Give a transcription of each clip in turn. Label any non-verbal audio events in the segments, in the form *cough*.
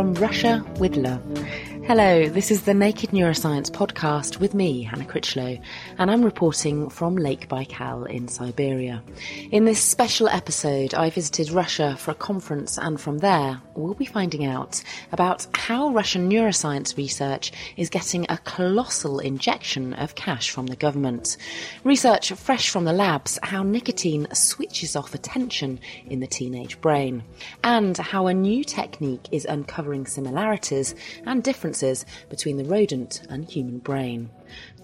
From Russia with Love. Hello, this is the Naked Neuroscience podcast with me, Hannah Critchlow, and I'm reporting from Lake Baikal in Siberia. In this special episode, I visited Russia for a conference, and from there, we'll be finding out about how Russian neuroscience research is getting a colossal injection of cash from the government. Research fresh from the labs, how nicotine switches off attention in the teenage brain, and how a new technique is uncovering similarities and differences between the rodent and human brain.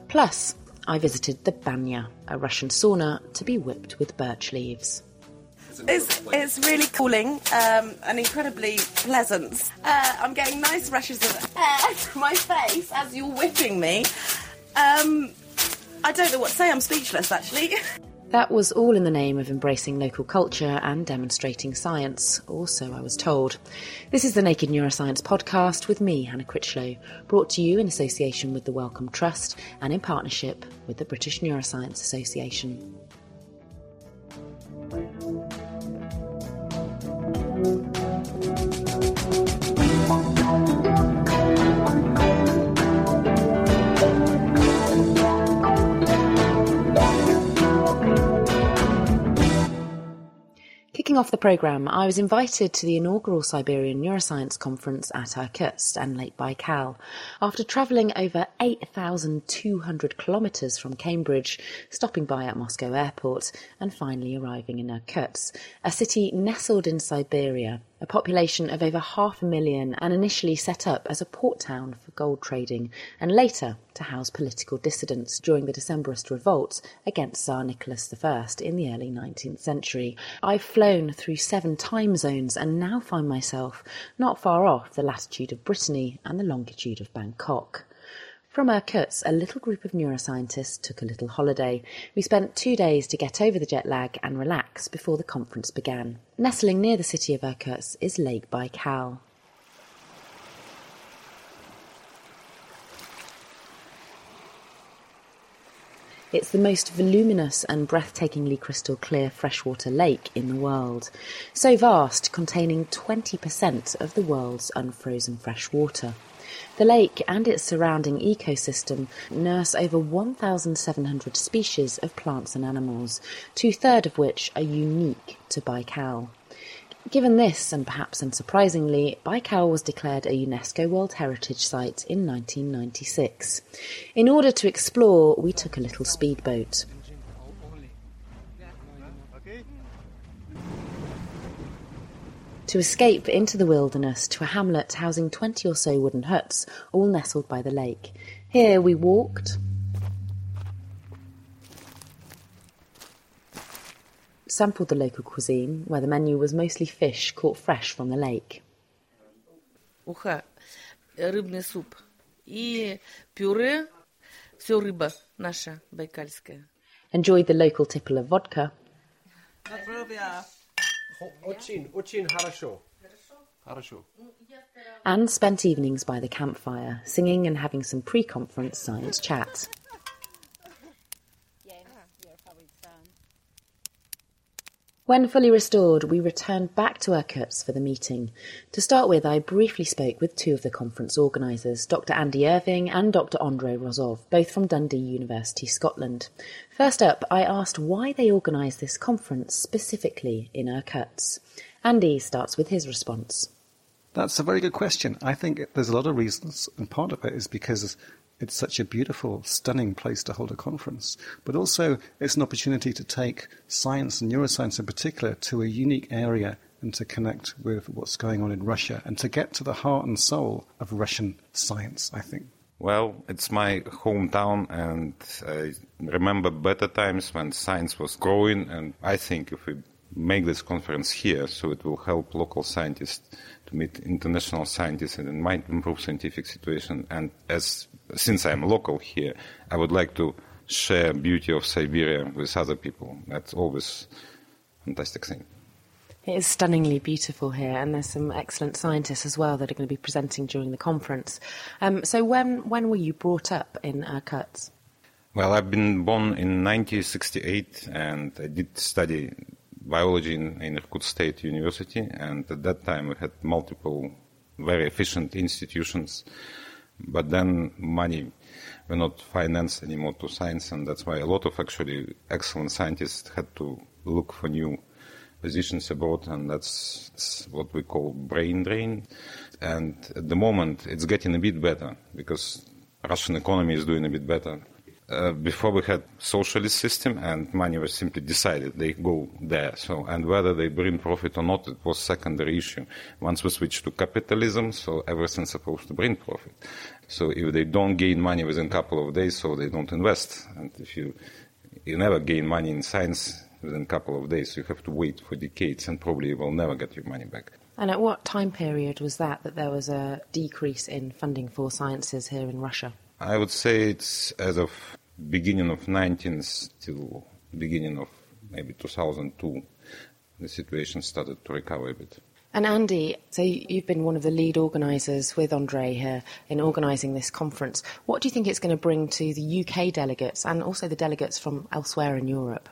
Plus, I visited the banya, a Russian sauna to be whipped with birch leaves. It's, it's really cooling um, and incredibly pleasant. Uh, I'm getting nice rushes of air *laughs* from my face as you're whipping me. Um, I don't know what to say, I'm speechless actually. *laughs* That was all in the name of embracing local culture and demonstrating science, or so I was told. This is the Naked Neuroscience podcast with me, Hannah Critchlow, brought to you in association with the Wellcome Trust and in partnership with the British Neuroscience Association. Kicking off the programme, I was invited to the inaugural Siberian Neuroscience Conference at Irkutsk and Lake Baikal. After travelling over 8,200 kilometres from Cambridge, stopping by at Moscow Airport, and finally arriving in Irkutsk, a city nestled in Siberia, a population of over half a million and initially set up as a port town for gold trading and later to house political dissidents during the Decemberist revolts against Tsar Nicholas I in the early 19th century. I've flown through seven time zones and now find myself not far off the latitude of Brittany and the longitude of Bangkok. From Irkutsk, a little group of neuroscientists took a little holiday. We spent two days to get over the jet lag and relax before the conference began. Nestling near the city of Irkutsk is Lake Baikal. It's the most voluminous and breathtakingly crystal clear freshwater lake in the world, so vast containing 20% of the world's unfrozen fresh water. The lake and its surrounding ecosystem nurse over 1,700 species of plants and animals, two thirds of which are unique to Baikal. Given this, and perhaps unsurprisingly, Baikal was declared a UNESCO World Heritage Site in 1996. In order to explore, we took a little speedboat. to escape into the wilderness to a hamlet housing 20 or so wooden huts, all nestled by the lake. Here we walked, sampled the local cuisine, where the menu was mostly fish caught fresh from the lake. Уха, рыбный суп и пюре, все рыба наша байкальская. Enjoyed the local tipple of vodka. Очень, очень хорошо. Хорошо. And spent evenings by the campfire, singing and having some pre conference science chat. When fully restored, we returned back to Irkutsk for the meeting. To start with, I briefly spoke with two of the conference organisers, Dr. Andy Irving and Dr. Andrei Rozov, both from Dundee University, Scotland. First up, I asked why they organised this conference specifically in Irkutsk. Andy starts with his response. That's a very good question. I think there's a lot of reasons, and part of it is because it's such a beautiful, stunning place to hold a conference, but also it's an opportunity to take science and neuroscience in particular to a unique area and to connect with what's going on in Russia and to get to the heart and soul of Russian science, I think. Well, it's my hometown, and I remember better times when science was growing. And I think if we make this conference here, so it will help local scientists to meet international scientists, and it might improve scientific situation. And as since I'm local here, I would like to share beauty of Siberia with other people. That's always a fantastic thing. It is stunningly beautiful here, and there's some excellent scientists as well that are going to be presenting during the conference. Um, so, when when were you brought up in Irkutsk? Well, I've been born in 1968, and I did study biology in, in Irkutsk State University. And at that time, we had multiple very efficient institutions, but then money were not financed anymore to science, and that's why a lot of actually excellent scientists had to look for new positions abroad, and that's what we call brain drain. And at the moment, it's getting a bit better because Russian economy is doing a bit better. Uh, before we had socialist system and money was simply decided they go there so and whether they bring profit or not it was secondary issue once we switched to capitalism so everything's supposed to bring profit so if they don't gain money within a couple of days so they don't invest and if you you never gain money in science within a couple of days. You have to wait for decades and probably you will never get your money back. And at what time period was that that there was a decrease in funding for sciences here in Russia? I would say it's as of beginning of 19th till beginning of maybe 2002 the situation started to recover a bit. And Andy, so you've been one of the lead organisers with Andre here in organising this conference. What do you think it's going to bring to the UK delegates and also the delegates from elsewhere in Europe?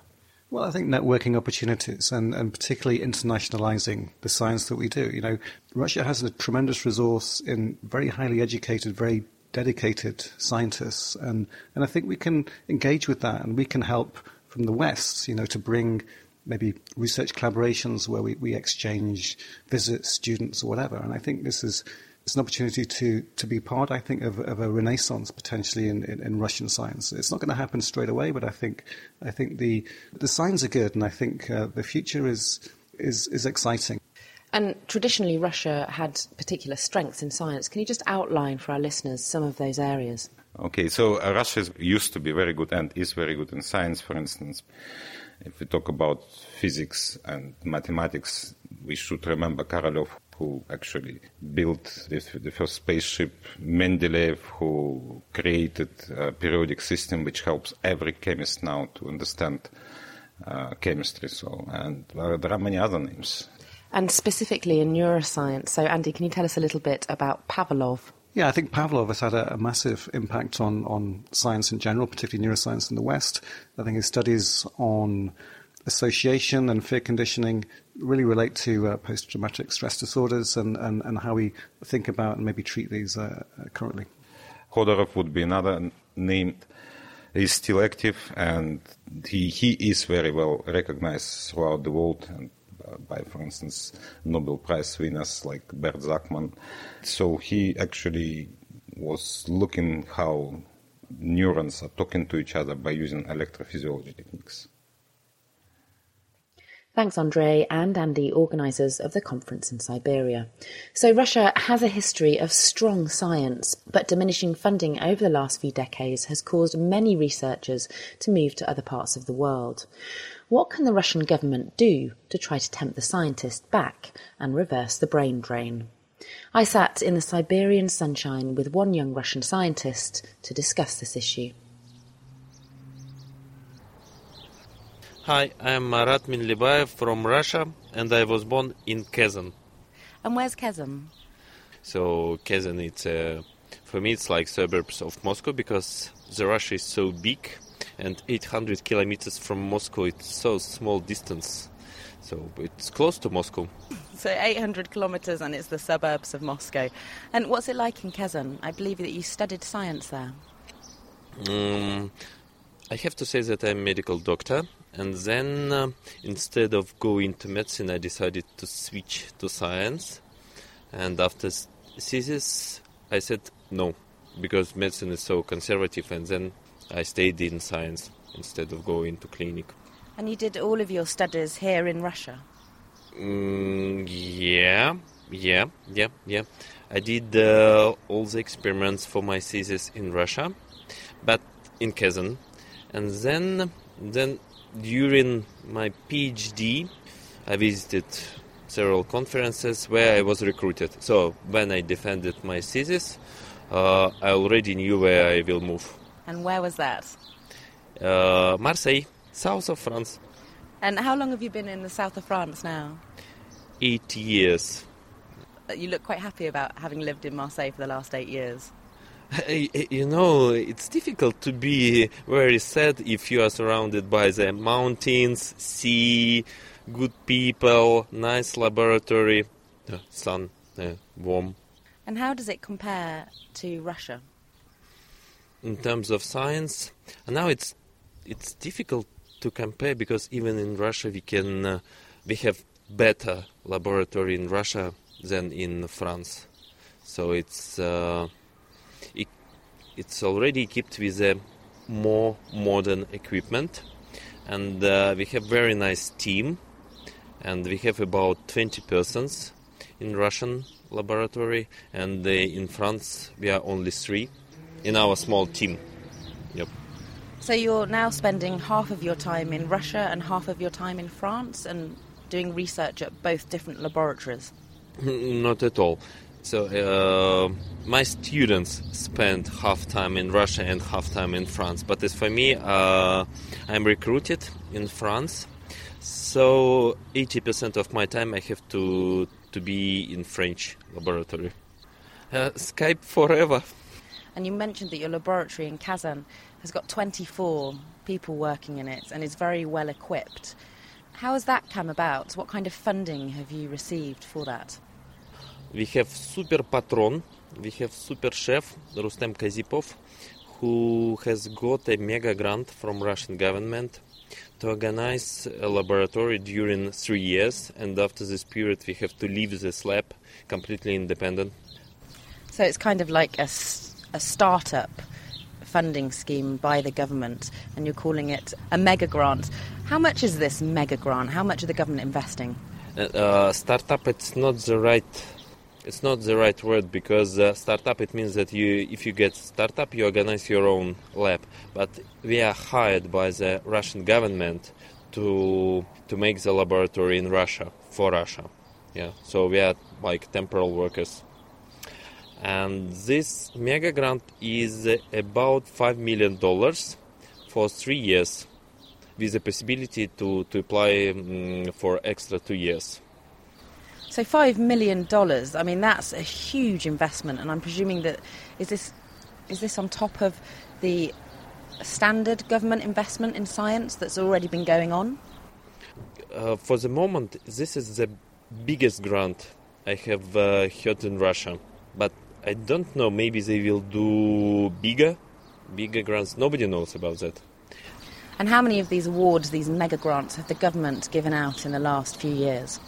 Well, I think networking opportunities and, and particularly internationalizing the science that we do. You know, Russia has a tremendous resource in very highly educated, very dedicated scientists, and, and I think we can engage with that and we can help from the West, you know, to bring maybe research collaborations where we, we exchange visits, students, or whatever. And I think this is it's an opportunity to, to be part, I think, of, of a renaissance potentially in, in, in, Russian science. It's not going to happen straight away, but I think I think the the signs are good, and I think uh, the future is is is exciting. And traditionally, Russia had particular strengths in science. Can you just outline for our listeners some of those areas? Okay, so uh, Russia used to be very good and is very good in science, for instance. If we talk about physics and mathematics, we should remember Korolev, who actually built this, the first spaceship, Mendeleev, who created a periodic system which helps every chemist now to understand uh, chemistry. So, and uh, there are many other names. And specifically in neuroscience. So, Andy, can you tell us a little bit about Pavlov? Yeah, I think Pavlov has had a, a, massive impact on, on science in general, particularly neuroscience in the West. I think his studies on association and fear conditioning really relate to uh, post traumatic stress disorders and, and, and how we think about and maybe treat these uh, uh currently. Khodorov would be another name. He's still active and he, he is very well recognized throughout the world and by, for instance, Nobel Prize winners like Bert Sakmann. So he actually was looking how neurons are talking to each other by using electrophysiology techniques. Thanks, Andre and Andy, organisers of the conference in Siberia. So, Russia has a history of strong science, but diminishing funding over the last few decades has caused many researchers to move to other parts of the world. What can the Russian government do to try to tempt the scientists back and reverse the brain drain? I sat in the Siberian sunshine with one young Russian scientist to discuss this issue. Hi, I'm Marat Minlibayev from Russia, and I was born in Kazan. And where's Kazan? So Kazan, it's uh, for me, it's like suburbs of Moscow because the Russia is so big, and 800 kilometers from Moscow, it's so small distance. So it's close to Moscow. So 800 kilometers, and it's the suburbs of Moscow. And what's it like in Kazan? I believe that you studied science there. Um, I have to say that I'm a medical doctor, and then uh, instead of going to medicine, I decided to switch to science. And after thesis, I said, no, because medicine is so conservative, and then I stayed in science instead of going to clinic. And you did all of your studies here in Russia? Mm, yeah, yeah, yeah, yeah. I did uh, all the experiments for my thesis in Russia, but in Kazan, and then then during my PhD, I visited several conferences where I was recruited. So when I defended my thesis, uh, I already knew where I will move. And where was that? Uh, Marseille, south of France. And how long have you been in the south of France now? Eight years. Uh, You look quite happy about having lived in Marseille for the last eight years. *laughs* You know, it's difficult to be very sad if you are surrounded by the mountains, sea, good people, nice laboratory, uh, sun, uh, warm. And how does it compare to Russia? In terms of science, now it's it's difficult to compare because even in Russia we can uh, we have better laboratory in Russia than in France. So it's uh, it, it's already equipped with a more modern equipment, and uh, we have very nice team, and we have about 20 persons in Russian laboratory, and uh, in France we are only three in our small team. Yep. So you're now spending half of your time in Russia and half of your time in France and doing research at both different laboratories. *laughs* Not at all. So uh, my students spend half time in Russia and half time in France. But as for me, uh, I'm recruited in France, so 80% of my time I have to to be in French laboratory. Uh, Skype forever. And you mentioned that your laboratory in Kazan has got 24 people working in it and is very well equipped. How has that come about? What kind of funding have you received for that? We have super patron, we have super chef Rustem Khazipov, who has got a mega grant from Russian government to organize a laboratory during three years, and after this period, we have to leave this lab completely independent. So it's kind of like a, a startup funding scheme by the government, and you're calling it a mega grant. How much is this mega grant? How much are the government investing? Uh, uh, startup, it's not the right. It's not the right word because uh, startup it means that you, if you get startup, you organize your own lab. But we are hired by the Russian government to to make the laboratory in Russia for Russia. Yeah, so we are like temporal workers. And this mega grant is about five million dollars for three years, with the possibility to to apply um, for extra two years. So five million dollars. I mean, that's a huge investment, and I'm presuming that is this is this on top of the standard government investment in science that's already been going on? Uh, for the moment, this is the biggest grant I have uh, heard in Russia, but I don't know. Maybe they will do bigger, bigger grants. Nobody knows about that. And how many of these awards, these mega grants, have the government given out in the last few years?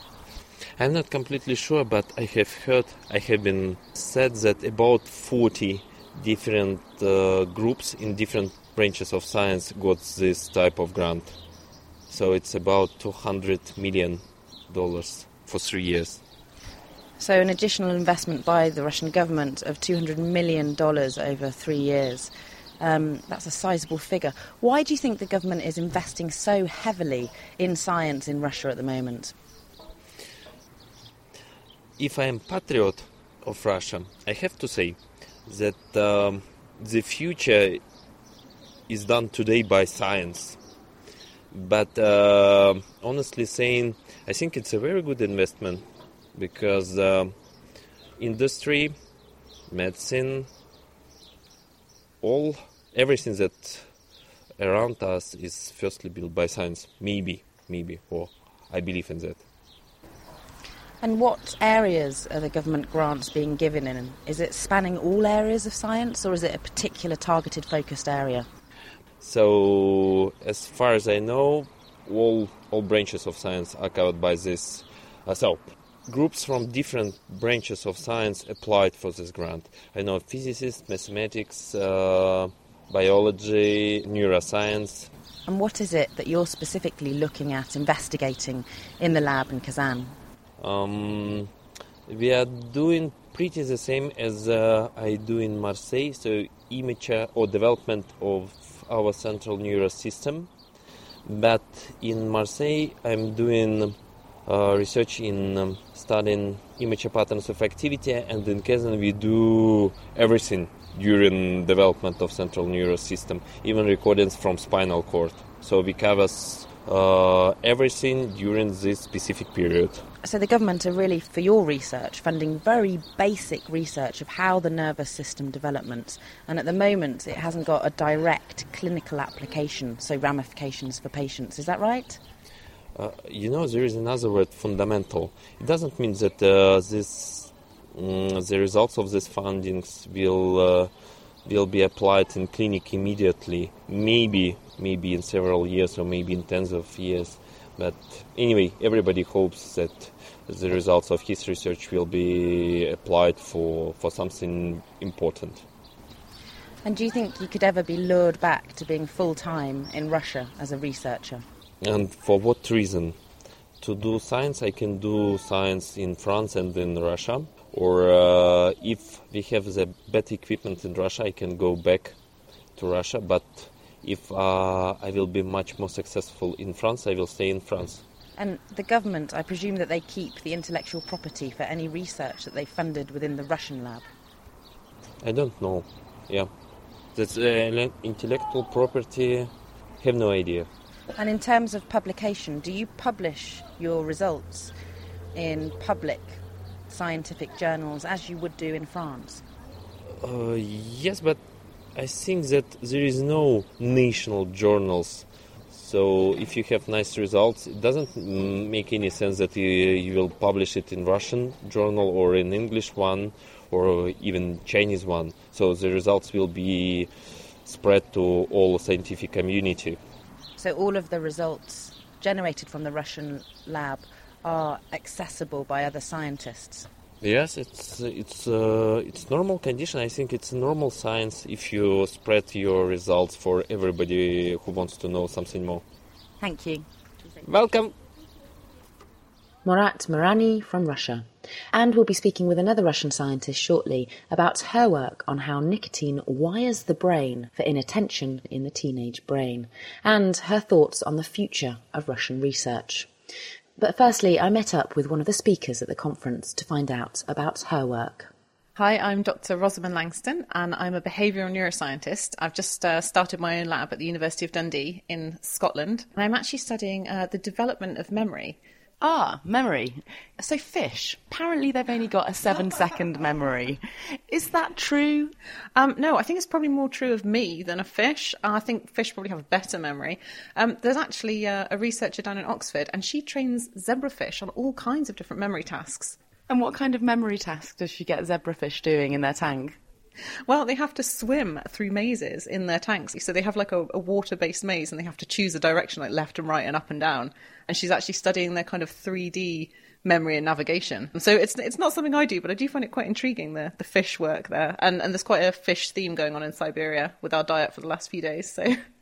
I'm not completely sure, but I have heard, I have been said that about 40 different uh, groups in different branches of science got this type of grant. So it's about 200 million dollars for three years. So an additional investment by the Russian government of $200 million over three years. Um, that's a sizable figure. Why do you think the government is investing so heavily in science in Russia at the moment? If I am patriot of Russia, I have to say that um, the future is done today by science. But uh, honestly saying, I think it's a very good investment because uh, industry, medicine, all everything that around us is firstly built by science. Maybe, maybe, or I believe in that. And what areas are the government grants being given in? Is it spanning all areas of science or is it a particular targeted focused area? So, as far as I know, all all branches of science are covered by this. Uh, so, groups from different branches of science applied for this grant. I know physicists, mathematics, uh, biology, neuroscience. And what is it that you're specifically looking at investigating in the lab in Kazan? Um, we are doing pretty the same as uh, I do in Marseille, so image or development of our central nervous system. But in Marseille, I'm doing uh, research in um, studying image patterns of activity, and in Kazan we do everything during development of central nervous system, even recordings from spinal cord. So we cover uh, everything during this specific period. So the government are really, for your research, funding very basic research of how the nervous system develops. And at the moment, it hasn't got a direct clinical application, so ramifications for patients. Is that right? Uh, you know, there is another word, fundamental. It doesn't mean that uh, this, um, the results of these findings will uh, will be applied in clinic immediately. Maybe, maybe in several years, or maybe in tens of years. But anyway, everybody hopes that the results of his research will be applied for, for something important. And do you think you could ever be lured back to being full time in Russia as a researcher? And for what reason? To do science, I can do science in France and in Russia. Or uh, if we have the better equipment in Russia, I can go back to Russia. But if uh, I will be much more successful in France, I will stay in France. And the government, I presume that they keep the intellectual property for any research that they funded within the Russian lab? I don't know. Yeah. That's uh, intellectual property. have no idea. And in terms of publication, do you publish your results in public scientific journals as you would do in France? Uh, yes, but I think that there is no national journals. So if you have nice results, it doesn't make any sense that you, you will publish it in Russian journal or in English one or even Chinese one. So the results will be spread to all scientific community. So all of the results generated from the Russian lab are accessible by other scientists. Yes, it's it's uh, it's normal condition. I think it's normal science if you spread your results for everybody who wants to know something more. Thank you. Welcome. Marat Marani from Russia. And we'll be speaking with another Russian scientist shortly about her work on how nicotine wires the brain for inattention in the teenage brain, and her thoughts on the future of Russian research. But firstly, I met up with one of the speakers at the conference to find out about her work. Hi, I'm Dr. Rosamund Langston, and I'm a behavioural neuroscientist. I've just uh, started my own lab at the University of Dundee in Scotland, and I'm actually studying uh, the development of memory. Ah, memory. So, fish, apparently they've only got a seven *laughs* second memory. Is that true? Um, no, I think it's probably more true of me than a fish. I think fish probably have a better memory. Um, there's actually uh, a researcher down in Oxford, and she trains zebrafish on all kinds of different memory tasks. And what kind of memory task does she get zebrafish doing in their tank? Well, they have to swim through mazes in their tanks. So they have like a, a water based maze and they have to choose a direction, like left and right and up and down. And she's actually studying their kind of 3D memory and navigation. So it's it's not something I do, but I do find it quite intriguing the the fish work there. And and there's quite a fish theme going on in Siberia with our diet for the last few days. So *laughs*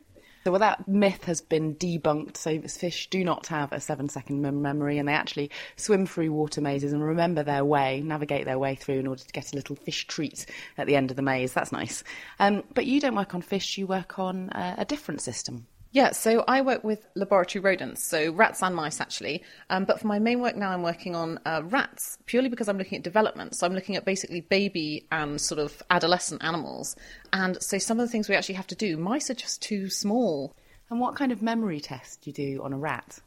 So, well, that myth has been debunked. So, fish do not have a seven second memory and they actually swim through water mazes and remember their way, navigate their way through in order to get a little fish treat at the end of the maze. That's nice. Um, but you don't work on fish, you work on uh, a different system. Yeah, so I work with laboratory rodents, so rats and mice actually. Um, but for my main work now, I'm working on uh, rats purely because I'm looking at development. So I'm looking at basically baby and sort of adolescent animals. And so some of the things we actually have to do, mice are just too small. And what kind of memory test do you do on a rat?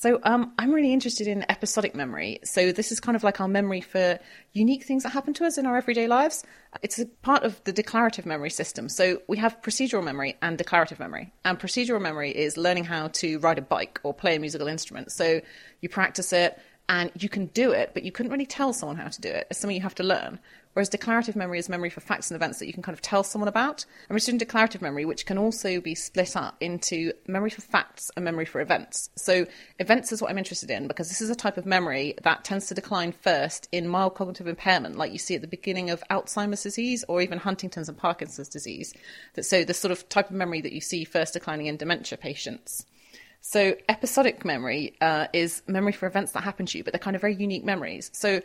So um, I'm really interested in episodic memory. So this is kind of like our memory for unique things that happen to us in our everyday lives. It's a part of the declarative memory system. So we have procedural memory and declarative memory. And procedural memory is learning how to ride a bike or play a musical instrument. So you practice it and you can do it, but you couldn't really tell someone how to do it. It's something you have to learn. Whereas declarative memory is memory for facts and events that you can kind of tell someone about. I'm interested in declarative memory, which can also be split up into memory for facts and memory for events. So events is what I'm interested in because this is a type of memory that tends to decline first in mild cognitive impairment, like you see at the beginning of Alzheimer's disease or even Huntington's and Parkinson's disease. So the sort of type of memory that you see first declining in dementia patients. So episodic memory uh, is memory for events that happen to you, but they're kind of very unique memories. So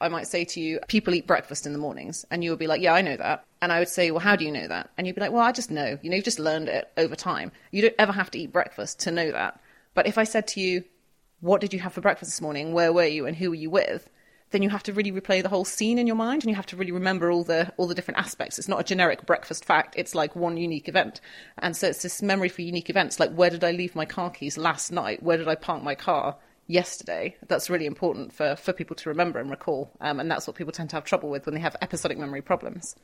I might say to you, people eat breakfast in the mornings. And you would be like, yeah, I know that. And I would say, well, how do you know that? And you'd be like, well, I just know. You know, you've just learned it over time. You don't ever have to eat breakfast to know that. But if I said to you, what did you have for breakfast this morning? Where were you? And who were you with? Then you have to really replay the whole scene in your mind and you have to really remember all the, all the different aspects. It's not a generic breakfast fact. It's like one unique event. And so it's this memory for unique events. Like, where did I leave my car keys last night? Where did I park my car? Yesterday. That's really important for, for people to remember and recall. Um, and that's what people tend to have trouble with when they have episodic memory problems.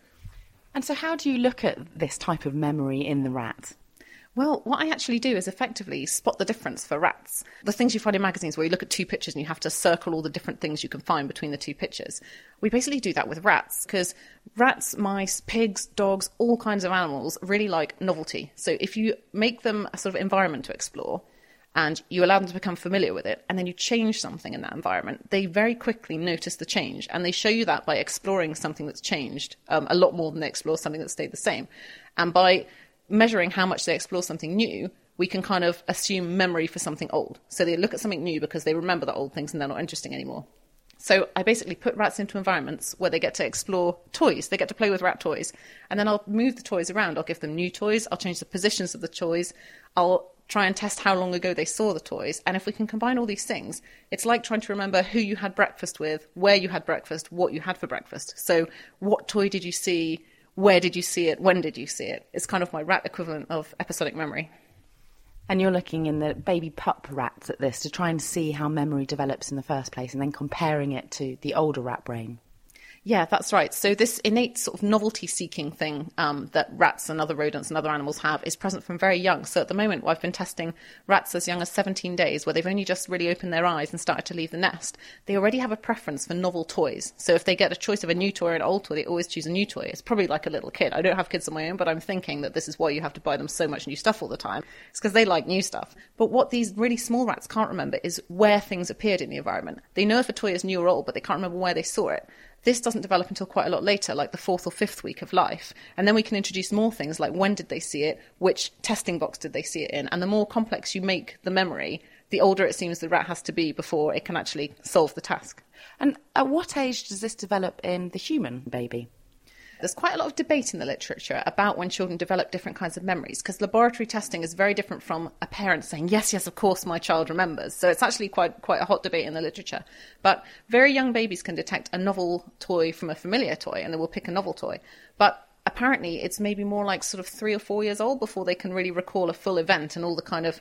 And so, how do you look at this type of memory in the rat? Well, what I actually do is effectively spot the difference for rats. The things you find in magazines where you look at two pictures and you have to circle all the different things you can find between the two pictures. We basically do that with rats because rats, mice, pigs, dogs, all kinds of animals really like novelty. So if you make them a sort of environment to explore, and you allow them to become familiar with it, and then you change something in that environment, they very quickly notice the change. And they show you that by exploring something that's changed um, a lot more than they explore something that stayed the same. And by measuring how much they explore something new, we can kind of assume memory for something old. So they look at something new because they remember the old things and they're not interesting anymore. So I basically put rats into environments where they get to explore toys. They get to play with rat toys. And then I'll move the toys around. I'll give them new toys. I'll change the positions of the toys. I'll try and test how long ago they saw the toys. And if we can combine all these things, it's like trying to remember who you had breakfast with, where you had breakfast, what you had for breakfast. So, what toy did you see? Where did you see it? When did you see it? It's kind of my rat equivalent of episodic memory. And you're looking in the baby pup rats at this to try and see how memory develops in the first place and then comparing it to the older rat brain. Yeah, that's right. So this innate sort of novelty-seeking thing um, that rats and other rodents and other animals have is present from very young. So at the moment, I've been testing rats as young as 17 days, where they've only just really opened their eyes and started to leave the nest. They already have a preference for novel toys. So if they get a choice of a new toy or an old toy, they always choose a new toy. It's probably like a little kid. I don't have kids of my own, but I'm thinking that this is why you have to buy them so much new stuff all the time. It's because they like new stuff. But what these really small rats can't remember is where things appeared in the environment. They know if a toy is new or old, but they can't remember where they saw it. This doesn't develop until quite a lot later, like the fourth or fifth week of life. And then we can introduce more things like when did they see it, which testing box did they see it in. And the more complex you make the memory, the older it seems the rat has to be before it can actually solve the task. And at what age does this develop in the human baby? There's quite a lot of debate in the literature about when children develop different kinds of memories because laboratory testing is very different from a parent saying, yes, yes, of course, my child remembers. So it's actually quite, quite a hot debate in the literature. But very young babies can detect a novel toy from a familiar toy and they will pick a novel toy. But apparently it's maybe more like sort of three or four years old before they can really recall a full event and all the kind of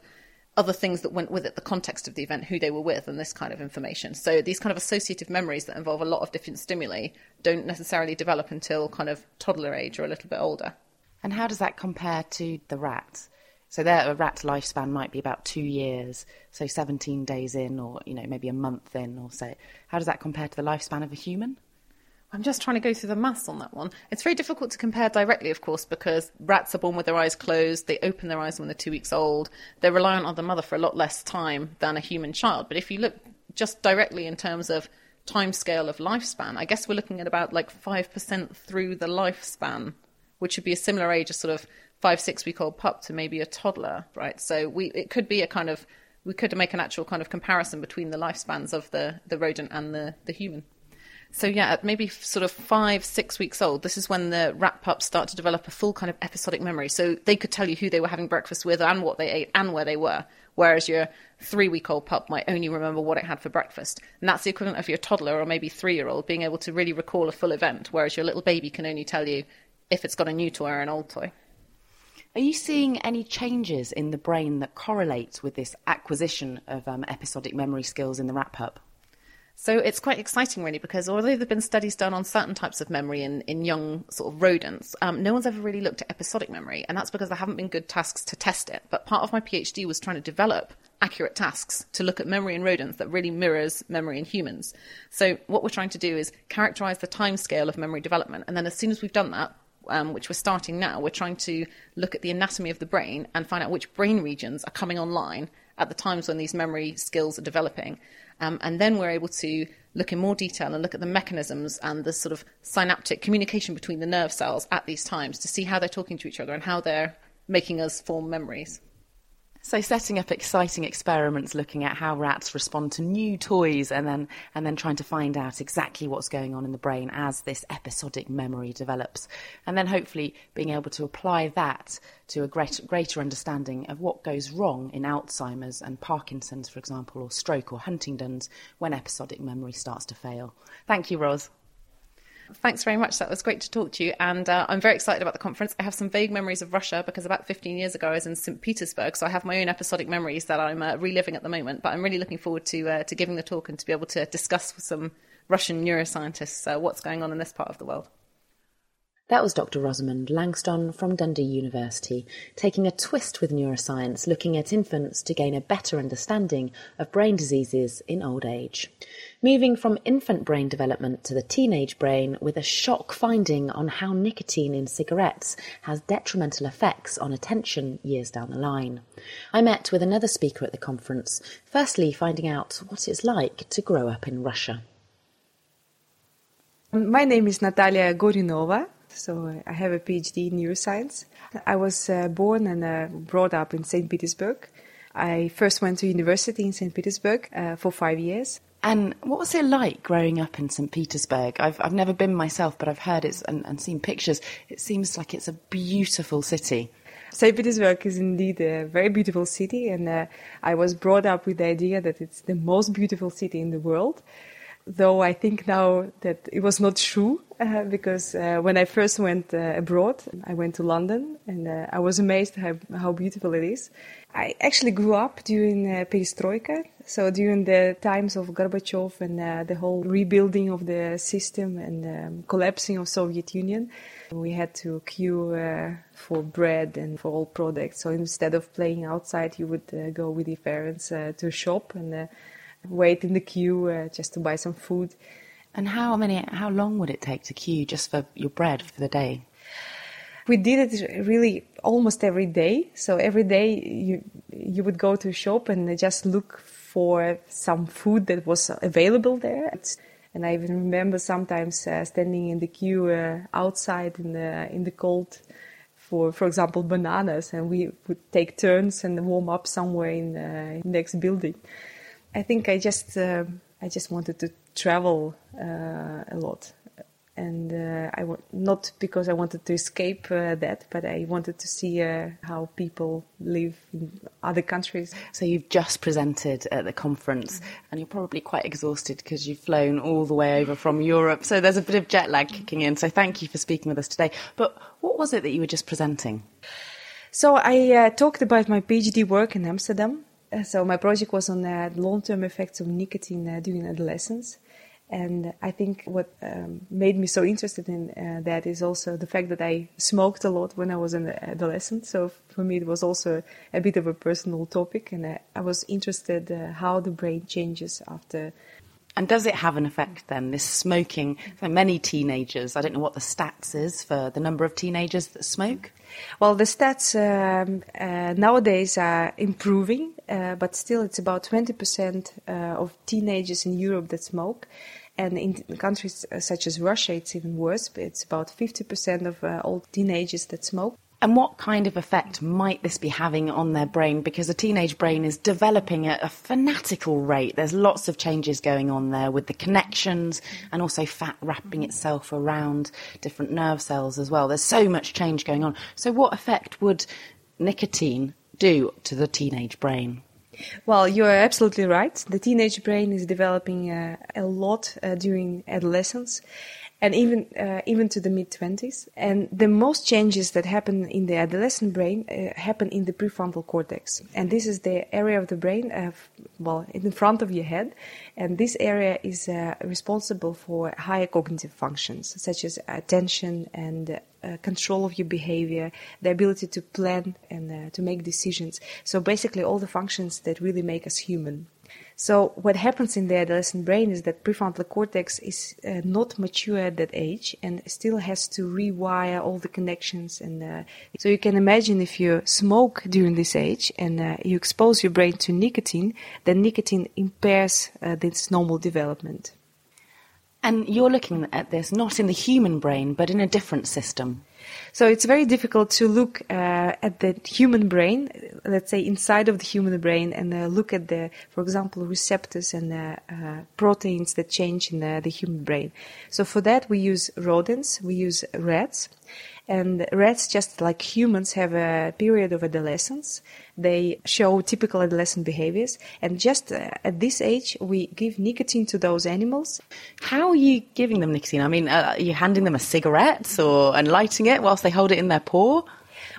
other things that went with it, the context of the event, who they were with, and this kind of information. So these kind of associative memories that involve a lot of different stimuli don't necessarily develop until kind of toddler age or a little bit older. And how does that compare to the rat? So their rat lifespan might be about two years, so 17 days in, or you know maybe a month in, or so. How does that compare to the lifespan of a human? I'm just trying to go through the maths on that one. It's very difficult to compare directly, of course, because rats are born with their eyes closed. They open their eyes when they're two weeks old. They're reliant on the mother for a lot less time than a human child. But if you look just directly in terms of time scale of lifespan, I guess we're looking at about like 5% through the lifespan, which would be a similar age as sort of five, six week old pup to maybe a toddler, right? So we, it could be a kind of, we could make an actual kind of comparison between the lifespans of the, the rodent and the, the human. So yeah, at maybe sort of five, six weeks old, this is when the rat pups start to develop a full kind of episodic memory. So they could tell you who they were having breakfast with and what they ate and where they were. Whereas your three week old pup might only remember what it had for breakfast. And that's the equivalent of your toddler or maybe three year old being able to really recall a full event, whereas your little baby can only tell you if it's got a new toy or an old toy. Are you seeing any changes in the brain that correlate with this acquisition of um, episodic memory skills in the rat pup? So it's quite exciting, really, because although there have been studies done on certain types of memory in, in young sort of rodents, um, no one's ever really looked at episodic memory, and that's because there haven't been good tasks to test it. But part of my PhD was trying to develop accurate tasks to look at memory in rodents that really mirrors memory in humans. So what we're trying to do is characterize the time scale of memory development, and then as soon as we've done that, um, which we're starting now, we're trying to look at the anatomy of the brain and find out which brain regions are coming online at the times when these memory skills are developing. Um, and then we're able to look in more detail and look at the mechanisms and the sort of synaptic communication between the nerve cells at these times to see how they're talking to each other and how they're making us form memories. So setting up exciting experiments looking at how rats respond to new toys and then and then trying to find out exactly what's going on in the brain as this episodic memory develops. And then hopefully being able to apply that to a greater, greater understanding of what goes wrong in Alzheimer's and Parkinson's, for example, or stroke or Huntington's when episodic memory starts to fail. Thank you, Ros. Thanks very much. That was great to talk to you. And uh, I'm very excited about the conference. I have some vague memories of Russia because about 15 years ago I was in St. Petersburg. So I have my own episodic memories that I'm uh, reliving at the moment. But I'm really looking forward to, uh, to giving the talk and to be able to discuss with some Russian neuroscientists uh, what's going on in this part of the world. That was Dr. Rosamund Langston from Dundee University, taking a twist with neuroscience, looking at infants to gain a better understanding of brain diseases in old age. Moving from infant brain development to the teenage brain with a shock finding on how nicotine in cigarettes has detrimental effects on attention years down the line. I met with another speaker at the conference, firstly finding out what it's like to grow up in Russia. My name is Natalia Goriounova. So I have a PhD in neuroscience. I was uh, born and uh, brought up in St. Petersburg. I first went to university in St. Petersburg uh, for five years. And what was it like growing up in St. Petersburg? I've, I've never been myself, but I've heard it and, and seen pictures. It seems like it's a beautiful city. St. Petersburg is indeed a very beautiful city, and uh, I was brought up with the idea that it's the most beautiful city in the world though I think now that it was not true uh, because uh, when I first went uh, abroad, I went to London and uh, I was amazed how, how beautiful it is. I actually grew up during uh, Perestroika, so during the times of Gorbachev and uh, the whole rebuilding of the system and um, collapsing of Soviet Union. We had to queue for bread and for all products. So instead of playing outside, you would go with your parents to a shop and wait in the queue uh, just to buy some food. And how many? How long would it take to queue just for your bread for the day? We did it really almost every day. So every day you you would go to a shop and just look for some food that was available there. And I even remember sometimes uh, standing in the queue uh, outside in the in the cold for, for example, bananas, and we would take turns and warm up somewhere in the next building. I think I just uh, I just wanted to travel uh, a lot, and uh, I w- not because I wanted to escape uh, that, but I wanted to see uh, how people live in other countries. So you've just presented at the conference, mm-hmm. and you're probably quite exhausted because you've flown all the way over from Europe. So there's a bit of jet lag kicking in. So thank you for speaking with us today. But what was it that you were just presenting? So I uh, talked about my PhD work in Amsterdam so my project was on uh, long-term effects of nicotine uh, during adolescence. And I think what um, made me so interested in uh, that is also the fact that I smoked a lot when I was an adolescent. So for me, it was also a bit of a personal topic, and I, I was interested uh, how the brain changes after. And does it have an effect then? This smoking for many teenagers. I don't know what the stats is for the number of teenagers that smoke. Well, the stats um, uh, nowadays are improving, uh, but still it's about 20% uh, of teenagers in Europe that smoke. And in countries uh, such as Russia, it's even worse. It's about 50% of uh, all teenagers that smoke. And what kind of effect might this be having on their brain? Because a teenage brain is developing at a fanatical rate. There's lots of changes going on there with the connections and also fat wrapping itself around different nerve cells as well. There's so much change going on. So, what effect would nicotine do to the teenage brain? Well, you are absolutely right. The teenage brain is developing uh, a lot uh, during adolescence and even uh, even to the mid 20s. And the most changes that happen in the adolescent brain uh, happen in the prefrontal cortex. And this is the area of the brain, uh, well, in front of your head. And this area is uh, responsible for higher cognitive functions, such as attention and uh, control of your behavior, the ability to plan and to make decisions. So basically, all the functions that really make us human. So what happens in the adolescent brain is that prefrontal cortex is uh, not mature at that age and still has to rewire all the connections. And uh, so you can imagine if you smoke during this age and uh, you expose your brain to nicotine, then nicotine impairs uh, this normal development. And you're looking at this not in the human brain, but in a different system. So it's very difficult to look uh, at the human brain, let's say inside of the human brain, and uh, look at the, for example, receptors and uh, proteins that change in the, the human brain. So for that, we use rodents, we use rats, and rats, just like humans, have a period of adolescence. They show typical adolescent behaviors. And just uh, at this age, we give nicotine to those animals. How are you giving them nicotine? I mean, uh, are you handing them a cigarette or and lighting it whilst they hold it in their paw?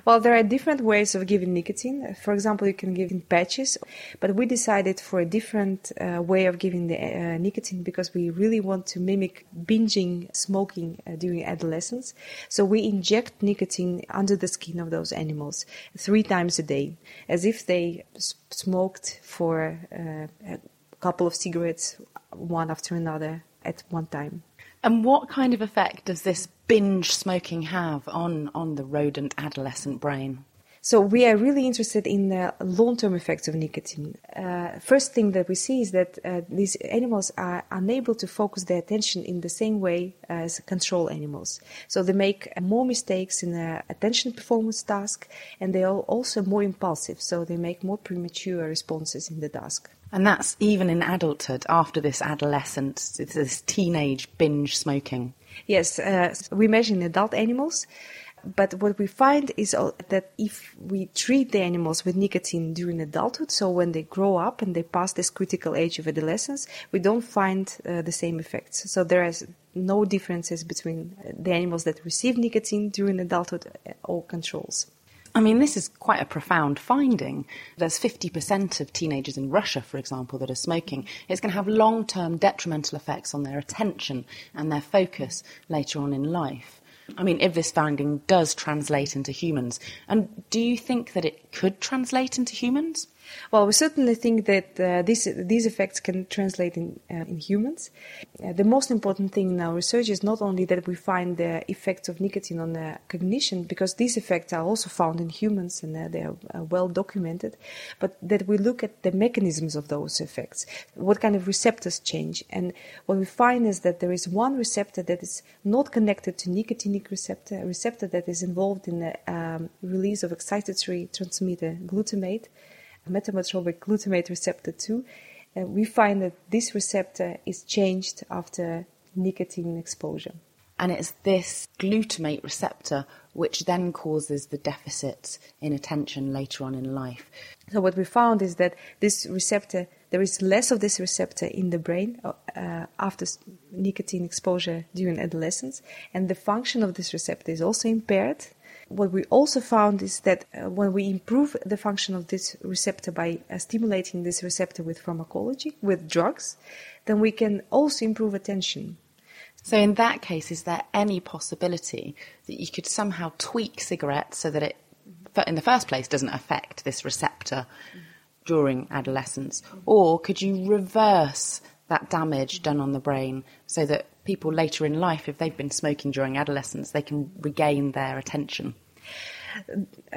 Well, there are different ways of giving nicotine. For example, you can give in patches, but we decided for a different uh, way of giving the uh, nicotine because we really want to mimic binging smoking uh, during adolescence. So we inject nicotine under the skin of those animals three times a day, as if they smoked for uh, a couple of cigarettes one after another at one time. And what kind of effect does this binge smoking have on, on the rodent adolescent brain? So we are really interested in the long-term effects of nicotine. Uh, first thing that we see is that uh, these animals are unable to focus their attention in the same way as control animals. So they make more mistakes in the attention performance task, and they are also more impulsive. So they make more premature responses in the task. And that's even in adulthood, after this adolescence, this teenage binge smoking. Yes, uh, we measure in adult animals. But what we find is that if we treat the animals with nicotine during adulthood, so when they grow up and they pass this critical age of adolescence, we don't find uh, the same effects. So there is no differences between the animals that receive nicotine during adulthood or controls. I mean, this is quite a profound finding. There's 50% of teenagers in Russia, for example, that are smoking. It's going to have long term detrimental effects on their attention and their focus later on in life. I mean, if this finding does translate into humans, and do you think that it could translate into humans? Well, we certainly think that uh, these these effects can translate in uh, in humans. Uh, the most important thing in our research is not only that we find the effects of nicotine on the cognition, because these effects are also found in humans and uh, they are uh, well documented, but that we look at the mechanisms of those effects, what kind of receptors change, and what we find is that there is one receptor that is not connected to nicotinic receptor, a receptor that is involved in the um, release of excitatory transmitter glutamate metabotropic glutamate receptor 2, and we find that this receptor is changed after nicotine exposure. And it's this glutamate receptor which then causes the deficits in attention later on in life. So, what we found is that this receptor, there is less of this receptor in the brain uh, after nicotine exposure during adolescence, and the function of this receptor is also impaired what we also found is that uh, when we improve the function of this receptor by uh, stimulating this receptor with pharmacology, with drugs, then we can also improve attention. So, in that case, is there any possibility that you could somehow tweak cigarettes so that it, in the first place, doesn't affect this receptor during adolescence? Or could you reverse that damage done on the brain so that people later in life, if they've been smoking during adolescence, they can regain their attention?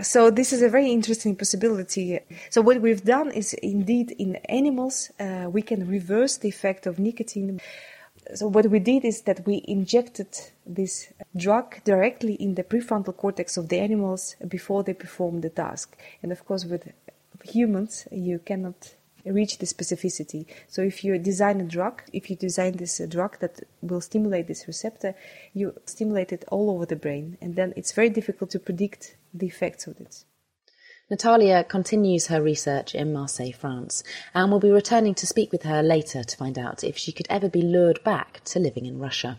So this is a very interesting possibility. So what we've done is indeed in animals uh, we can reverse the effect of nicotine. So what we did is that we injected this drug directly in the prefrontal cortex of the animals before they perform the task. And of course with humans you cannot reach the specificity. So if you design a drug, if you design this uh, drug that will stimulate this receptor, you stimulate it all over the brain, and then it's very difficult to predict the effects of it. Natalia continues her research in Marseille, France, and will be returning to speak with her later to find out if she could ever be lured back to living in Russia.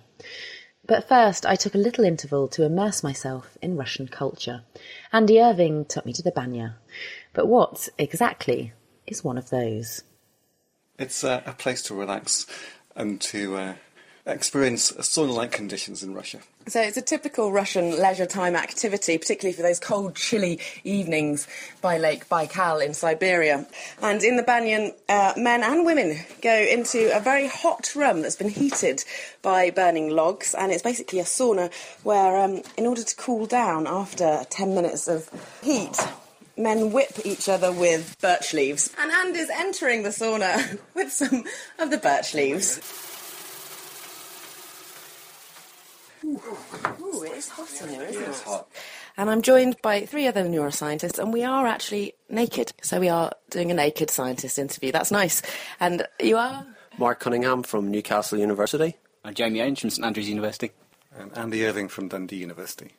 But first, I took a little interval to immerse myself in Russian culture. Andy Irving took me to the Banya. But what, exactly, is one of those? It's uh, a place to relax and to uh, experience sauna-like conditions in Russia. So it's a typical Russian leisure time activity, particularly for those cold, chilly evenings by Lake Baikal in Siberia. And in the Banyan, uh, men and women go into a very hot room that's been heated by burning logs, and it's basically a sauna where, um, in order to cool down after 10 minutes of heat, men whip each other with birch leaves. And Andy's entering the sauna *laughs* with some of the birch leaves. Ooh, it is hot in here, isn't it? It's hot. And I'm joined by three other neuroscientists, and we are actually naked. So we are doing a naked scientist interview. That's nice. And you are? Mark Cunningham from Newcastle University. I'm Jamie Ainge from St Andrews University. And Andy Irving from Dundee University.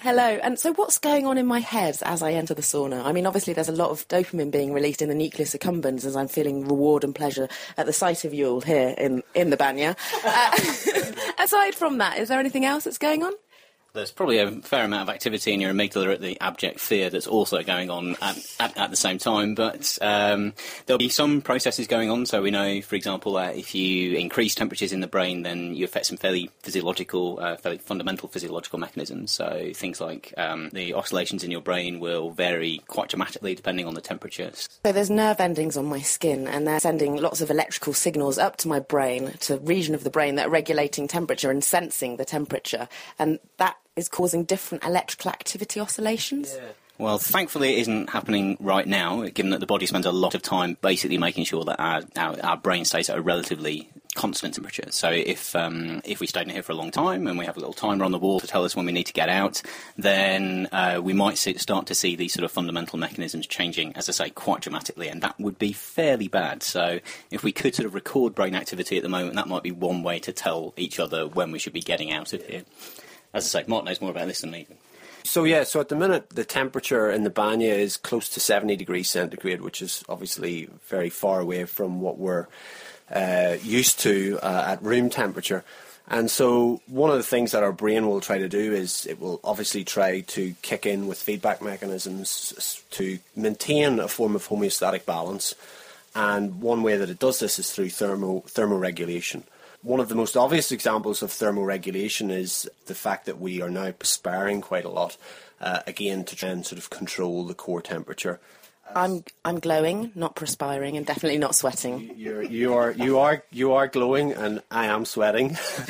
Hello. And so, what's going on in my head as I enter the sauna? I mean, obviously, there's a lot of dopamine being released in the nucleus accumbens as I'm feeling reward and pleasure at the sight of you all here in, in the Banya. *laughs* Uh, *laughs* aside from that, is there anything else that's going on? There's probably a fair amount of activity in your amygdala at the abject fear that's also going on at, at, at the same time, but um, there'll be some processes going on. So we know, for example, that if you increase temperatures in the brain, then you affect some fairly physiological, uh, fairly fundamental physiological mechanisms. So things like um, the oscillations in your brain will vary quite dramatically depending on the temperatures. So there's nerve endings on my skin, and they're sending lots of electrical signals up to my brain, to region of the brain that are regulating temperature and sensing the temperature, and that is causing different electrical activity oscillations. Well, thankfully, it isn't happening right now, given that the body spends a lot of time basically making sure that our, our, our brain stays at a relatively constant temperature. So if um, if we stayed in here for a long time and we have a little timer on the wall to tell us when we need to get out, then uh, we might see, start to see these sort of fundamental mechanisms changing, as I say, quite dramatically, and that would be fairly bad. So if we could sort of record brain activity at the moment, that might be one way to tell each other when we should be getting out of here. As I say, Mark knows more about this than me. So yeah, so at the minute the temperature in the Banya is close to 70 degrees centigrade, which is obviously very far away from what we're uh, used to uh, at room temperature. And so one of the things that our brain will try to do is it will obviously try to kick in with feedback mechanisms to maintain a form of homeostatic balance. And one way that it does this is through thermo thermoregulation. One of the most obvious examples of thermoregulation is the fact that we are now perspiring quite a lot, uh, again to try and sort of control the core temperature. I'm I'm glowing, not perspiring, and definitely not sweating. You're, you are you are you are glowing, and I am sweating. *laughs*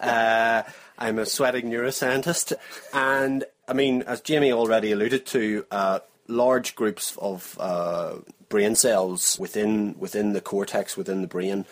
uh, I'm a sweating neuroscientist, and I mean, as Jamie already alluded to, uh, large groups of uh, brain cells within within the cortex within the brain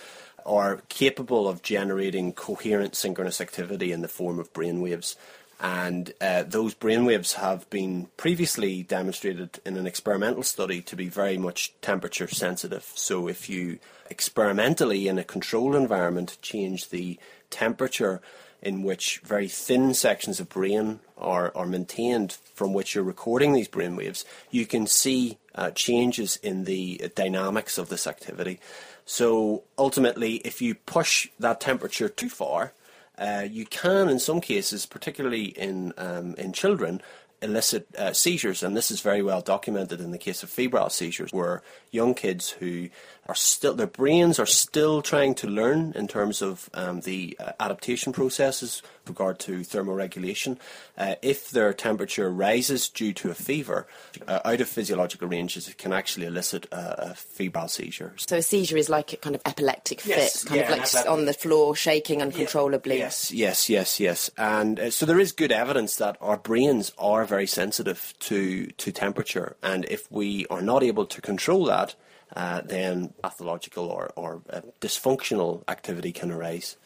are capable of generating coherent synchronous activity in the form of brainwaves. And uh, those brainwaves have been previously demonstrated in an experimental study to be very much temperature sensitive. So, if you experimentally in a controlled environment change the temperature in which very thin sections of brain are, are maintained from which you're recording these brainwaves, you can see uh, changes in the dynamics of this activity. So ultimately, if you push that temperature too far, uh, you can, in some cases, particularly in um, in children, elicit uh, seizures, and this is very well documented in the case of febrile seizures, where young kids who are still their brains are still trying to learn in terms of um, the uh, adaptation processes with regard to thermoregulation. Uh, if their temperature rises due to a fever, uh, out of physiological ranges, it can actually elicit a, a febrile seizure. So a seizure is like a kind of epileptic fit, Yes, kind yeah, of like on the floor, shaking uncontrollably. Yes, yes, yes, yes. And uh, so there is good evidence that our brains are very sensitive to, to temperature. And if we are not able to control that, uh, then pathological or, or uh, dysfunctional activity can arise.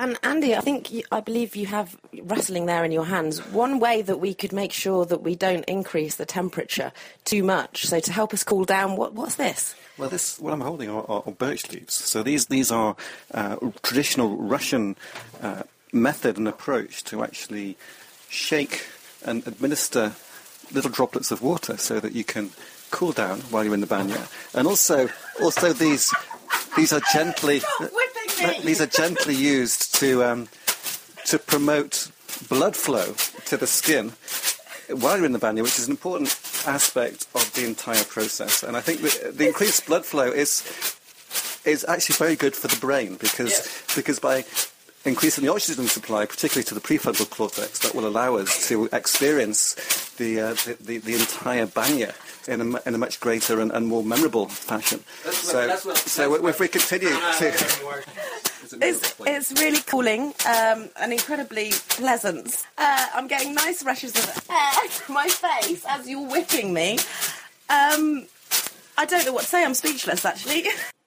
And Andy, I think you, I believe you have wrestling there in your hands. One way that we could make sure that we don't increase the temperature too much, so to help us cool down, what, what's this? Well, this what I'm holding are, are, are birch leaves. So these these are uh, traditional Russian uh, method and approach to actually shake and administer little droplets of water so that you can cool down while you're in the banya. And also, also these these are gently these are gently used to um, to promote blood flow to the skin while you're in the banya, which is an important aspect of the entire process. And I think the, the increased blood flow is is actually very good for the brain because because by increasing the oxygen supply, particularly to the prefrontal cortex, that will allow us to experience the uh, the, the, the entire banya in a, in a much greater and, and more memorable fashion. so, so if we continue to. It's, it's really cooling um, and incredibly pleasant. Uh, I'm getting nice rushes of air to my face as you're whipping me. Um, I don't know what to say. I'm speechless, actually. *laughs*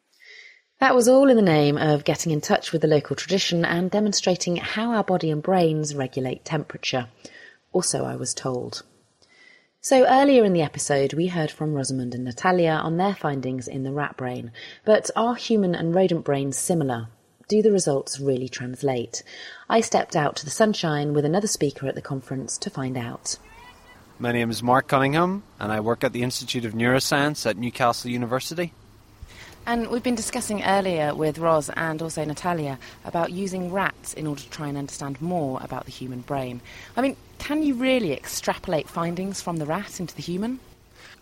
That was all in the name of getting in touch with the local tradition and demonstrating how our body and brains regulate temperature. Also, I was told. So earlier in the episode, we heard from Rosamund and Natalia on their findings in the rat brain. But are human and rodent brains similar? Do the results really translate? I stepped out to the sunshine with another speaker at the conference to find out. My name is Mark Cunningham, and I work at the Institute of Neuroscience at Newcastle University. And we've been discussing earlier with Ros and also Natalia about using rats in order to try and understand more about the human brain. I mean, can you really extrapolate findings from the rat into the human?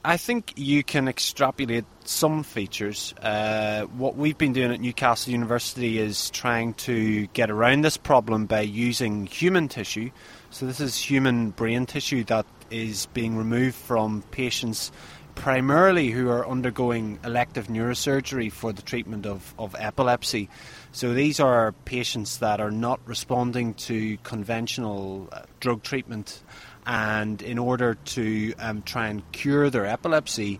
I think you can extrapolate some features. Uh, what we've been doing at Newcastle University is trying to get around this problem by using human tissue. So, this is human brain tissue that is being removed from patients primarily who are undergoing elective neurosurgery for the treatment of, of epilepsy. So these are patients that are not responding to conventional uh, drug treatment, and in order to um, try and cure their epilepsy,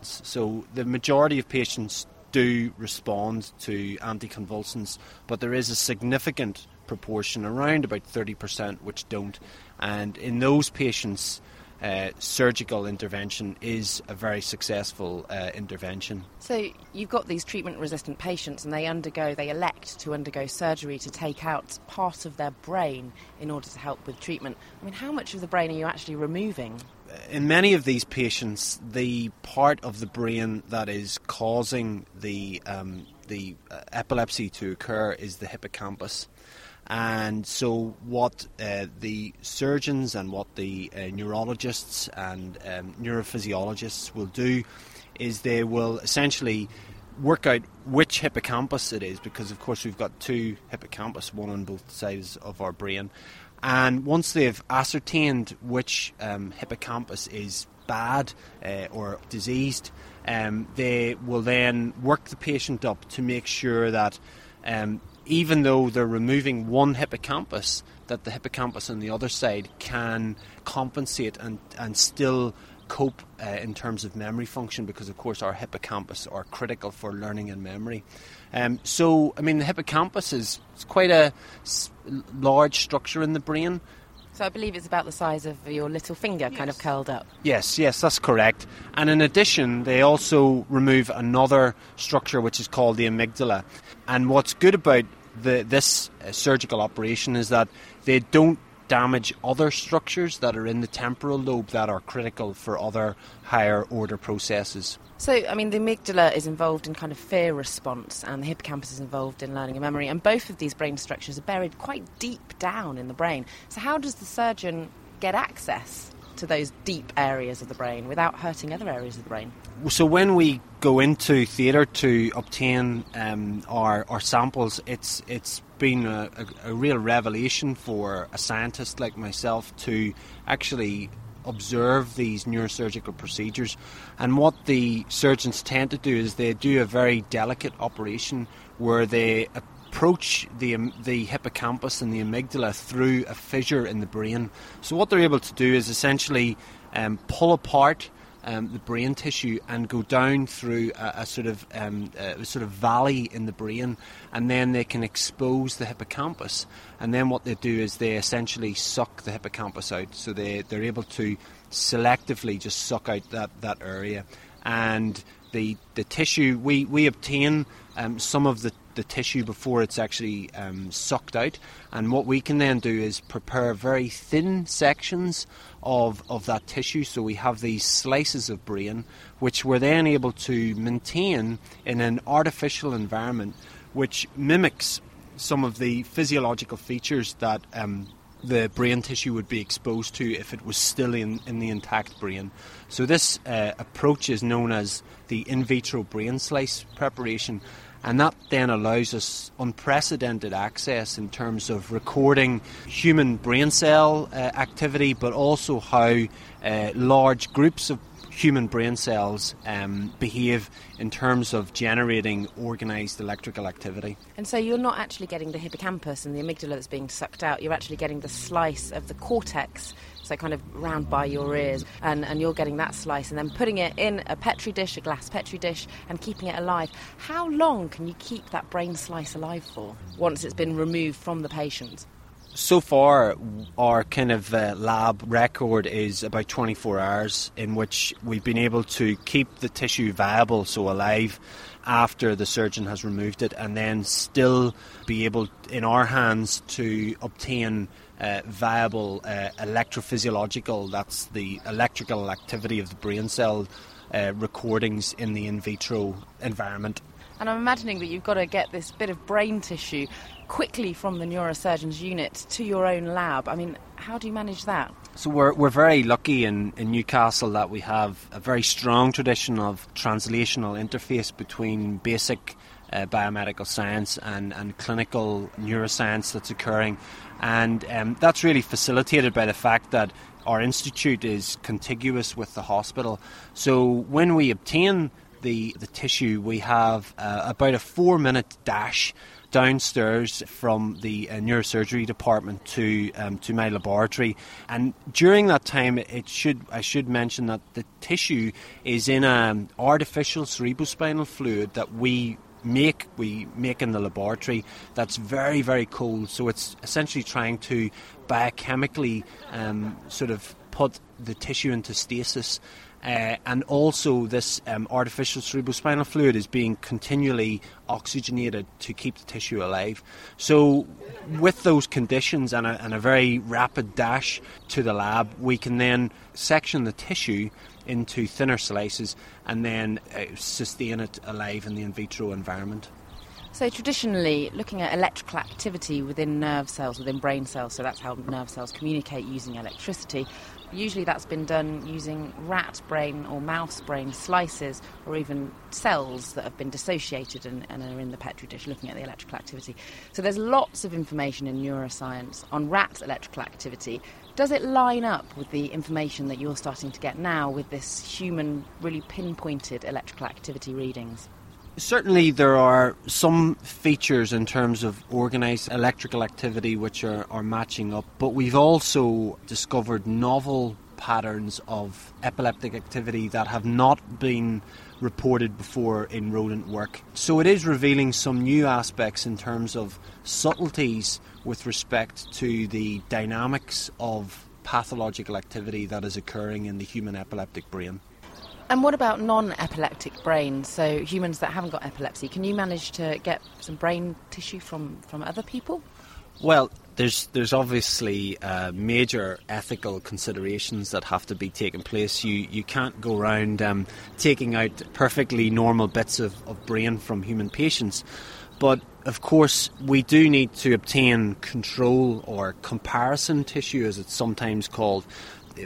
so the majority of patients do respond to anticonvulsants, but there is a significant proportion, around about 30%, which don't. And in those patients, uh, surgical intervention is a very successful uh, intervention. So you've got these treatment-resistant patients, and they undergo, they elect to undergo surgery to take out part of their brain in order to help with treatment. I mean, how much of the brain are you actually removing? In many of these patients, the part of the brain that is causing the um, the uh, epilepsy to occur is the hippocampus. And so, what uh, the surgeons and what the uh, neurologists and um, neurophysiologists will do is they will essentially work out which hippocampus it is, because of course we've got two hippocampus, one on both sides of our brain. And once they've ascertained which um, hippocampus is bad uh, or diseased, um, they will then work the patient up to make sure that um, even though they're removing one hippocampus, that the hippocampus on the other side can compensate and, and still cope uh, in terms of memory function because, of course, our hippocampus are critical for learning and memory. Um, so, I mean, the hippocampus is quite a large structure in the brain. So I believe it's about the size of your little finger, kind of curled up. Yes, yes, that's correct. And in addition, they also remove another structure which is called the amygdala. And what's good about the, this uh, surgical operation is that they don't damage other structures that are in the temporal lobe that are critical for other higher order processes. So, I mean, the amygdala is involved in kind of fear response, and the hippocampus is involved in learning and memory, and both of these brain structures are buried quite deep down in the brain. So, how does the surgeon get access to those deep areas of the brain without hurting other areas of the brain? So when we go into theatre to obtain um, our, our samples, it's it's been a, a, a, real revelation for a scientist like myself to actually observe these neurosurgical procedures. And what the surgeons tend to do is they do a very delicate operation where they approach the the hippocampus and the amygdala through a fissure in the brain. So what they're able to do is essentially um, pull apart um, the brain tissue and go down through a, a sort of um, a sort of valley in the brain, and then they can expose the hippocampus. And then what they do is they essentially suck the hippocampus out. So they they're able to selectively just suck out that that area, and the the tissue we we obtain um, some of the the tissue before it's actually um, sucked out. And what we can then do is prepare very thin sections of, of that tissue. So we have these slices of brain, which we're then able to maintain in an artificial environment, which mimics some of the physiological features that um, the brain tissue would be exposed to if it was still in, in the intact brain. So, this uh, approach is known as the in vitro brain slice preparation, and that then allows us unprecedented access in terms of recording human brain cell uh, activity, but also how uh, large groups of human brain cells um, behave in terms of generating organised electrical activity. And so you're not actually getting the hippocampus and the amygdala that's being sucked out, you're actually getting the slice of the cortex, so kind of round by your ears, and, and you're getting that slice and then putting it in a petri dish, a glass petri dish, and keeping it alive. How long can you keep that brain slice alive for once it's been removed from the patient? so far, our kind of uh, lab record is about 24 hours, in which we've been able to keep the tissue viable, so alive, after the surgeon has removed it, and then still be able, in our hands, to obtain uh, viable uh, electrophysiological, that's the electrical activity of the brain cell, uh, recordings in the in vitro environment. And I'm imagining that you've got to get this bit of brain tissue quickly from the neurosurgeon's unit to your own lab. I mean, how do you manage that? So we're, we're very lucky in, in Newcastle that we have a very strong tradition of translational interface between basic uh, biomedical science and, and clinical neuroscience that's occurring. And um, that's really facilitated by the fact that our institute is contiguous with the hospital. So when we obtain the, the tissue, we have uh, about a four minute dash downstairs from the uh, neurosurgery department to um, to my laboratory, and during that time, it should I should mention that the tissue is in an artificial cerebrospinal fluid that we make we make in the laboratory. That's very very cold so it's essentially trying to biochemically um, sort of put the tissue into stasis uh, and also, this um, artificial cerebrospinal fluid is being continually oxygenated to keep the tissue alive. So, with those conditions and a, and a very rapid dash to the lab, we can then section the tissue into thinner slices and then uh, sustain it alive in the in vitro environment. So, traditionally, looking at electrical activity within nerve cells, within brain cells, so that's how nerve cells communicate using electricity, Usually that's been done using rat brain or mouse brain slices or even cells that have been dissociated and, and, are in the petri dish looking at the electrical activity. So there's lots of information in neuroscience on rat electrical activity. Does it line up with the information that you're starting to get now with this human, really pinpointed electrical activity readings? Certainly, there are some features in terms of organised electrical activity which are, are matching up, but we've also discovered novel patterns of epileptic activity that have not been reported before in rodent work. So it is revealing some new aspects in terms of subtleties with respect to the dynamics of pathological activity that is occurring in the human epileptic brain. And what about non epileptic brains? So, humans that haven't got epilepsy, can you manage to get some brain tissue from, from other people? Well, there's there's obviously uh, major ethical considerations that have to be taken place. You you can't go around um, taking out perfectly normal bits of, of brain from human patients. But of course, we do need to obtain control or comparison tissue, as it's sometimes called,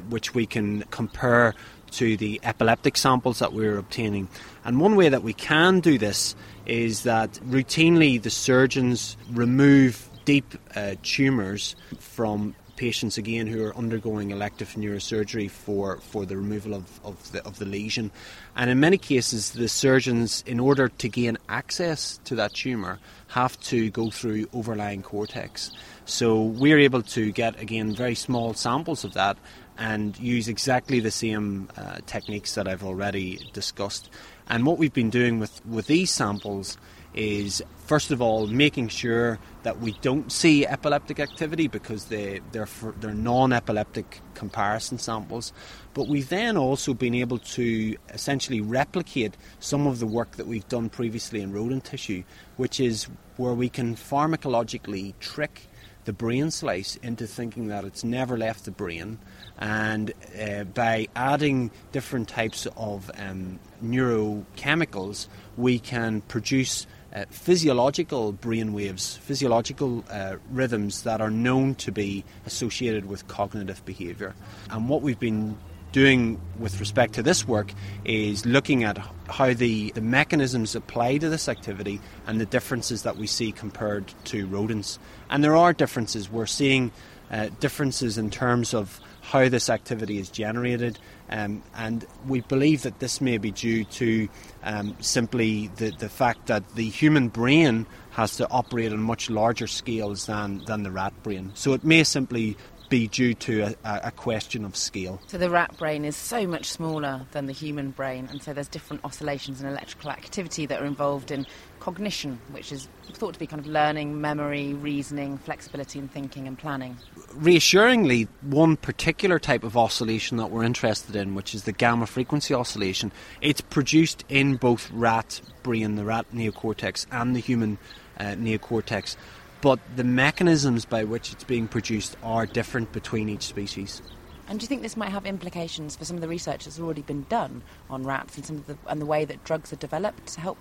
which we can compare to the epileptic samples that we're obtaining. And one way that we can do this is that routinely the surgeons remove deep uh, tumours from patients again who are undergoing elective neurosurgery for, for the removal of, of, the, of the lesion. And in many cases, the surgeons, in order to gain access to that tumour, have to go through overlying cortex. So we're able to get, again, very small samples of that and use exactly the same uh, techniques that I've already discussed. And what we've been doing with, with these samples is first of all making sure that we don't see epileptic activity because they, they're, they're non epileptic comparison samples. But we've then also been able to essentially replicate some of the work that we've done previously in rodent tissue, which is where we can pharmacologically trick the brain slice into thinking that it's never left the brain. And uh, by adding different types of um, neurochemicals, we can produce uh, physiological brain waves, physiological uh, rhythms that are known to be associated with cognitive behaviour. And what we've been doing with respect to this work is looking at how the, the mechanisms apply to this activity and the differences that we see compared to rodents. And there are differences. We're seeing uh, differences in terms of how this activity is generated, um, and we believe that this may be due to um, simply the, the fact that the human brain has to operate on much larger scales than, than the rat brain. So it may simply be due to a, a, question of scale. So the rat brain is so much smaller than the human brain, and so there's different oscillations and electrical activity that are involved in cognition, which is thought to be kind of learning, memory, reasoning, flexibility in thinking and planning. Reassuringly, one particular type of oscillation that we're interested in, which is the gamma frequency oscillation, it's produced in both rat brain, the rat neocortex, and the human uh, neocortex but the mechanisms by which it's being produced are different between each species. And do you think this might have implications for some of the research that's already been done on rats and some of the and the way that drugs are developed to help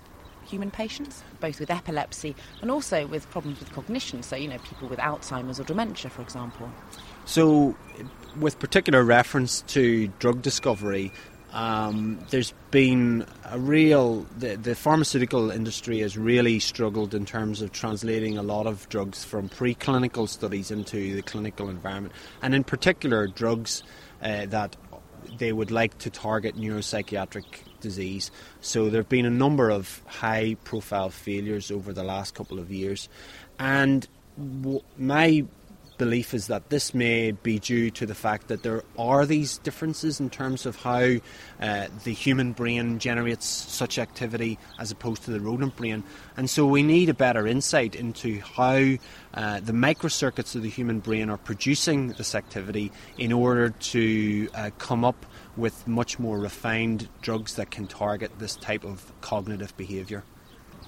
human patients, both with epilepsy and also with problems with cognition? So you know, people with Alzheimer's or dementia, for example. So, with particular reference to drug discovery, um, there's been a real the, the, pharmaceutical industry has really struggled in terms of translating a lot of drugs from preclinical studies into the clinical environment, and in particular drugs uh, that they would like to target neuropsychiatric disease. So there have been a number of high-profile failures over the last couple of years, and w- my belief is that this may be due to the fact that there are these differences in terms of how uh, the human brain generates such activity as opposed to the rodent brain. And so we need a better insight into how uh, the microcircuits of the human brain are producing this activity in order to uh, come up with much more refined drugs that can target this type of cognitive behaviour.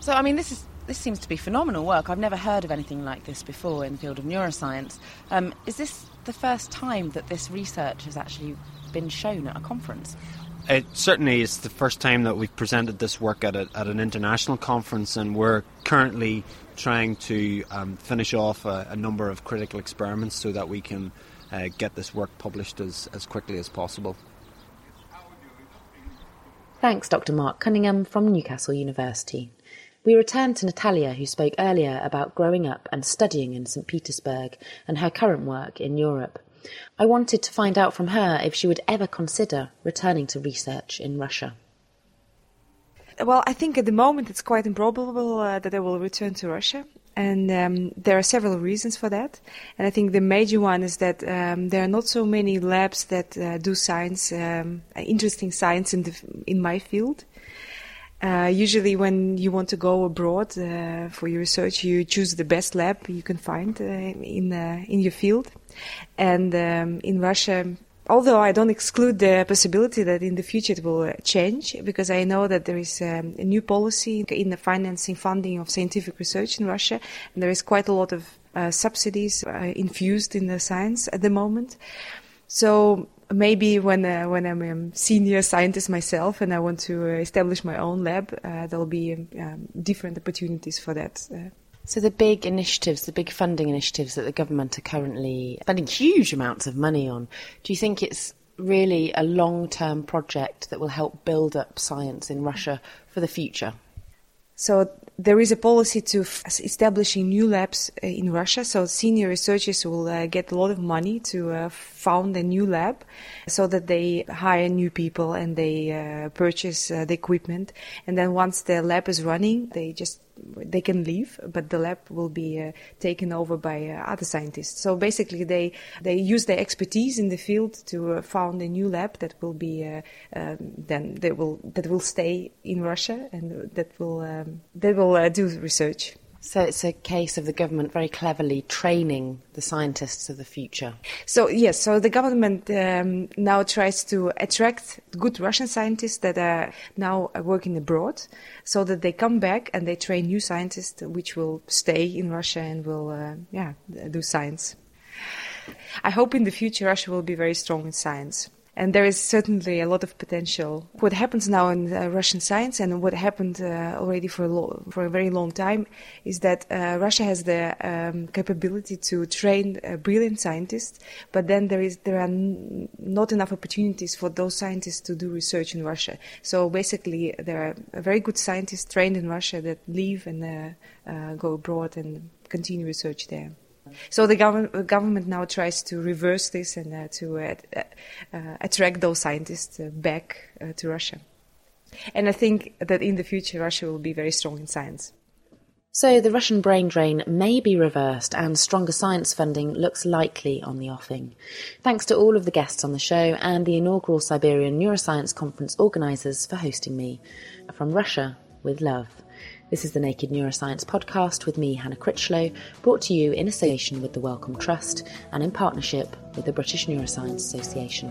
So, I mean, this is this seems to be phenomenal work. I've never heard of anything like this before in the field of neuroscience. Um, is this the first time that this research has actually been shown at a conference? It certainly is the first time that we've presented this work at, a, at an international conference, and we're currently trying to um, finish off a, a, number of critical experiments so that we can uh, get this work published as, as quickly as possible. Thanks, Dr. Mark Cunningham from Newcastle University. We return to Natalia, who spoke earlier about growing up and studying in St. Petersburg and her current work in Europe. I wanted to find out from her if she would ever consider returning to research in Russia. Well, I think at the moment it's quite improbable uh, that I will return to Russia. And um, there are several reasons for that. And I think the major one is that um, there are not so many labs that uh, do science, um, interesting science in, the, in my field. Uh, usually, when you want to go abroad uh, for your research, you choose the best lab you can find uh, in uh, in your field. And um, in Russia, although I don't exclude the possibility that in the future it will uh, change, because I know that there is um, a new policy in the financing funding of scientific research in Russia, and there is quite a lot of subsidies infused in the science at the moment. So maybe when uh, when I'm a senior scientist myself and I want to uh, establish my own lab, uh, there'll be um, different opportunities for that. Uh. So the big initiatives, the big funding initiatives that the government are currently spending huge amounts of money on, do you think it's really a long-term project that will help build up science in Russia for the future? So there is a policy to f- establishing new labs uh, in Russia. So senior researchers will uh, get a lot of money to uh, found a new lab, so that they hire new people and they uh, purchase the equipment. And then once the lab is running, they just they can leave, but the lab will be uh, taken over by uh, other scientists. So basically, they they use their expertise in the field to uh, found a new lab that will be uh, um, then that will that will stay in Russia and that will um, that will uh, do research. So it's a case of the government very cleverly training the scientists of the future. So yes, so the government um, now tries to attract good Russian scientists that are now working abroad, so that they come back and they train new scientists, which will stay in Russia and will uh, yeah do science. I hope in the future Russia will be very strong in science and there is certainly a lot of potential. What happens now in uh, Russian science and what happened uh, already for a, lo- for a very long time is that uh, Russia has the um, capability to train uh, brilliant scientists, but then there is there are n- not enough opportunities for those scientists to do research in Russia. So basically, there are very good scientists trained in Russia that leave and uh, uh, go abroad and continue research there. So the gov- government now tries to reverse this and uh, to uh, uh, attract those scientists uh, back uh, to Russia. And I think that in the future, Russia will be very strong in science. So the Russian brain drain may be reversed and stronger science funding looks likely on the offing. Thanks to all of the guests on the show and the inaugural Siberian Neuroscience Conference organisers for hosting me. From Russia, with love. This is the Naked Neuroscience podcast with me, Hannah Critchlow, brought to you in association with the Wellcome Trust and in partnership with the British Neuroscience Association.